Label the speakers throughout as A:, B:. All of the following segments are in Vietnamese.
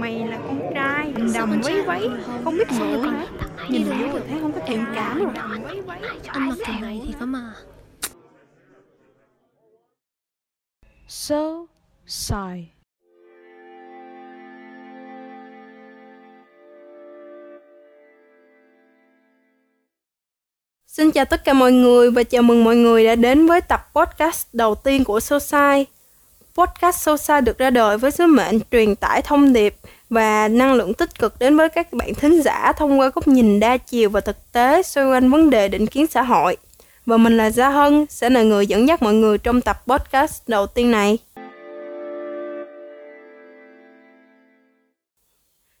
A: Mày là con trai Đầm đầm váy váy. Không biết sợ hả Nhìn vô là thấy không có thiện cảm rồi
B: Anh mặc kiểu này thì có mà.
C: So sigh.
A: Xin chào tất cả mọi người và chào mừng mọi người đã đến với tập podcast đầu tiên của Sosai. Podcast Sosa được ra đời với sứ mệnh truyền tải thông điệp và năng lượng tích cực đến với các bạn thính giả thông qua góc nhìn đa chiều và thực tế xoay quanh vấn đề định kiến xã hội. Và mình là Gia Hân, sẽ là người dẫn dắt mọi người trong tập podcast đầu tiên này.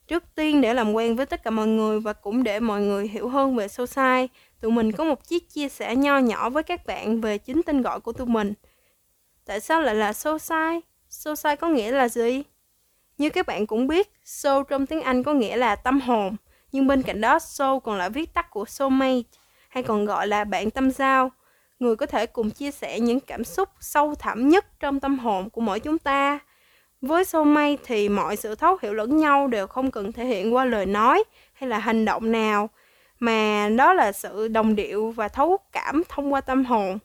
A: Trước tiên để làm quen với tất cả mọi người và cũng để mọi người hiểu hơn về Sosa, tụi mình có một chiếc chia sẻ nho nhỏ với các bạn về chính tên gọi của tụi mình. Tại sao lại là Sosai? Sosai có nghĩa là gì? Như các bạn cũng biết, soul trong tiếng Anh có nghĩa là tâm hồn, nhưng bên cạnh đó soul còn là viết tắt của soulmate, hay còn gọi là bạn tâm giao. Người có thể cùng chia sẻ những cảm xúc sâu thẳm nhất trong tâm hồn của mỗi chúng ta. Với soulmate thì mọi sự thấu hiểu lẫn nhau đều không cần thể hiện qua lời nói hay là hành động nào, mà đó là sự đồng điệu và thấu cảm thông qua tâm hồn.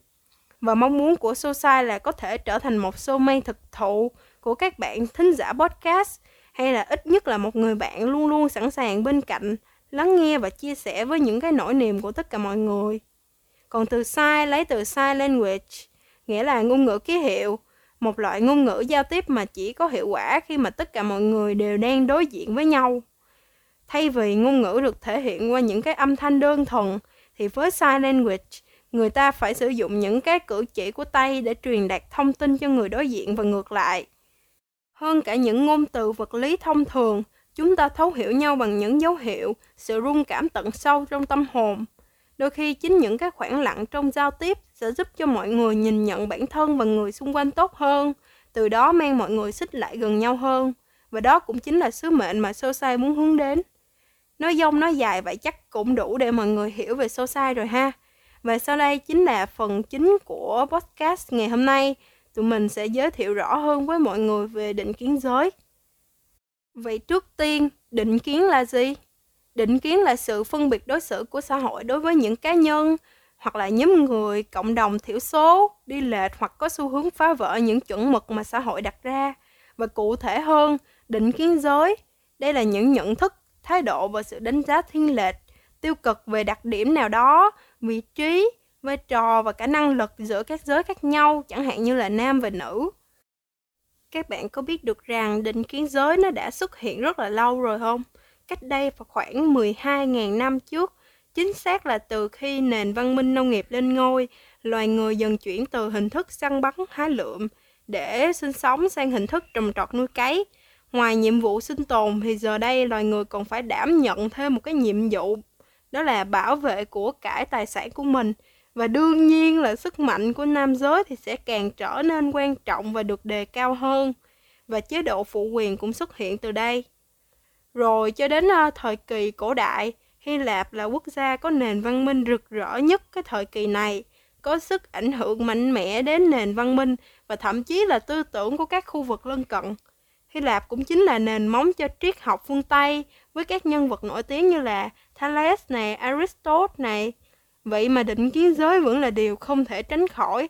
A: Và mong muốn của Sosai là có thể trở thành một soulmate thực thụ của các bạn thính giả podcast hay là ít nhất là một người bạn luôn luôn sẵn sàng bên cạnh lắng nghe và chia sẻ với những cái nỗi niềm của tất cả mọi người. Còn từ sai lấy từ sai language, nghĩa là ngôn ngữ ký hiệu, một loại ngôn ngữ giao tiếp mà chỉ có hiệu quả khi mà tất cả mọi người đều đang đối diện với nhau. Thay vì ngôn ngữ được thể hiện qua những cái âm thanh đơn thuần, thì với sign language, người ta phải sử dụng những cái cử chỉ của tay để truyền đạt thông tin cho người đối diện và ngược lại. Hơn cả những ngôn từ vật lý thông thường, chúng ta thấu hiểu nhau bằng những dấu hiệu, sự rung cảm tận sâu trong tâm hồn. Đôi khi chính những cái khoảng lặng trong giao tiếp sẽ giúp cho mọi người nhìn nhận bản thân và người xung quanh tốt hơn, từ đó mang mọi người xích lại gần nhau hơn. Và đó cũng chính là sứ mệnh mà Sosai muốn hướng đến. Nói dông nói dài vậy chắc cũng đủ để mọi người hiểu về Sosai rồi ha. Và sau đây chính là phần chính của podcast ngày hôm nay. Tụi mình sẽ giới thiệu rõ hơn với mọi người về định kiến giới. Vậy trước tiên, định kiến là gì? Định kiến là sự phân biệt đối xử của xã hội đối với những cá nhân hoặc là nhóm người, cộng đồng thiểu số, đi lệch hoặc có xu hướng phá vỡ những chuẩn mực mà xã hội đặt ra. Và cụ thể hơn, định kiến giới, đây là những nhận thức, thái độ và sự đánh giá thiên lệch, tiêu cực về đặc điểm nào đó, vị trí, vai trò và cả năng lực giữa các giới khác nhau, chẳng hạn như là nam và nữ. Các bạn có biết được rằng định kiến giới nó đã xuất hiện rất là lâu rồi không? Cách đây khoảng 12.000 năm trước, chính xác là từ khi nền văn minh nông nghiệp lên ngôi, loài người dần chuyển từ hình thức săn bắn hái lượm để sinh sống sang hình thức trồng trọt nuôi cấy. Ngoài nhiệm vụ sinh tồn thì giờ đây loài người còn phải đảm nhận thêm một cái nhiệm vụ đó là bảo vệ của cải tài sản của mình. Và đương nhiên là sức mạnh của nam giới thì sẽ càng trở nên quan trọng và được đề cao hơn. Và chế độ phụ quyền cũng xuất hiện từ đây. Rồi cho đến uh, thời kỳ cổ đại hy lạp là quốc gia có nền văn minh rực rỡ nhất cái thời kỳ này. Có sức ảnh hưởng mạnh mẽ đến nền văn minh và thậm chí là tư tưởng của các khu vực lân cận. Hy Lạp cũng chính là nền móng cho triết học phương Tây với các nhân vật nổi tiếng như là Thales này, Aristotle này. Vậy mà định kiến giới vẫn là điều không thể tránh khỏi.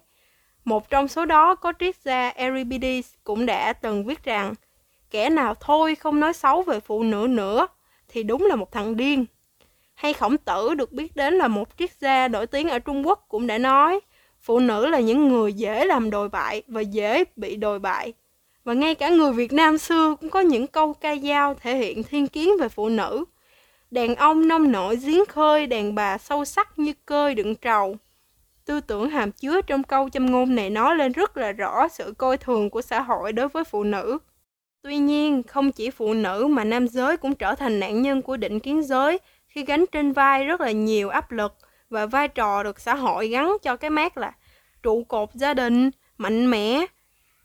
A: Một trong số đó có triết gia Euripides cũng đã từng viết rằng kẻ nào thôi không nói xấu về phụ nữ nữa thì đúng là một thằng điên. Hay khổng tử được biết đến là một triết gia nổi tiếng ở Trung Quốc cũng đã nói phụ nữ là những người dễ làm đồi bại và dễ bị đồi bại. Và ngay cả người Việt Nam xưa cũng có những câu ca dao thể hiện thiên kiến về phụ nữ. Đàn ông nông nổi giếng khơi, đàn bà sâu sắc như cơi đựng trầu. Tư tưởng hàm chứa trong câu châm ngôn này nói lên rất là rõ sự coi thường của xã hội đối với phụ nữ. Tuy nhiên, không chỉ phụ nữ mà nam giới cũng trở thành nạn nhân của định kiến giới khi gánh trên vai rất là nhiều áp lực và vai trò được xã hội gắn cho cái mát là trụ cột gia đình, mạnh mẽ,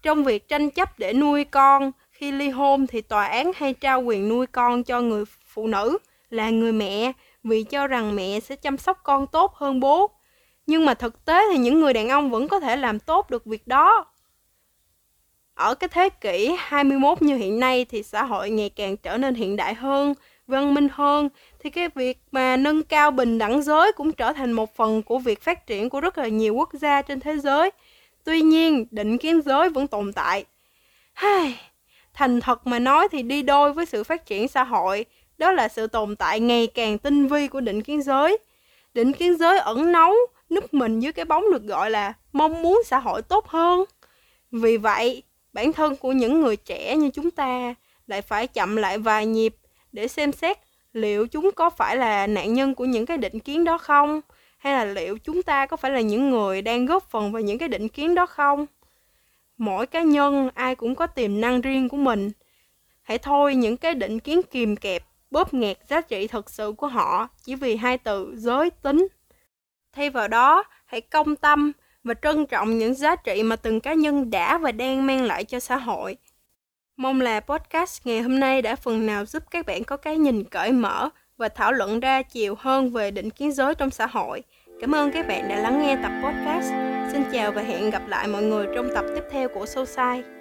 A: trong việc tranh chấp để nuôi con, khi ly hôn thì tòa án hay trao quyền nuôi con cho người phụ nữ là người mẹ vì cho rằng mẹ sẽ chăm sóc con tốt hơn bố. Nhưng mà thực tế thì những người đàn ông vẫn có thể làm tốt được việc đó. ở cái thế kỷ 21 như hiện nay thì xã hội ngày càng trở nên hiện đại hơn, văn minh hơn thì cái việc mà nâng cao bình đẳng giới cũng trở thành một phần của việc phát triển của rất là nhiều quốc gia trên thế giới. Tuy nhiên, định kiến giới vẫn tồn tại. Thành thật mà nói thì đi đôi với sự phát triển xã hội, đó là sự tồn tại ngày càng tinh vi của định kiến giới. Định kiến giới ẩn nấu, núp mình dưới cái bóng được gọi là mong muốn xã hội tốt hơn. Vì vậy, bản thân của những người trẻ như chúng ta lại phải chậm lại vài nhịp để xem xét liệu chúng có phải là nạn nhân của những cái định kiến đó không hay là liệu chúng ta có phải là những người đang góp phần vào những cái định kiến đó không? Mỗi cá nhân, ai cũng có tiềm năng riêng của mình. Hãy thôi những cái định kiến kìm kẹp, bóp nghẹt giá trị thực sự của họ chỉ vì hai từ giới tính. Thay vào đó, hãy công tâm và trân trọng những giá trị mà từng cá nhân đã và đang mang lại cho xã hội. Mong là podcast ngày hôm nay đã phần nào giúp các bạn có cái nhìn cởi mở và thảo luận ra chiều hơn về định kiến giới trong xã hội. Cảm ơn các bạn đã lắng nghe tập podcast. Xin chào và hẹn gặp lại mọi người trong tập tiếp theo của Soulside.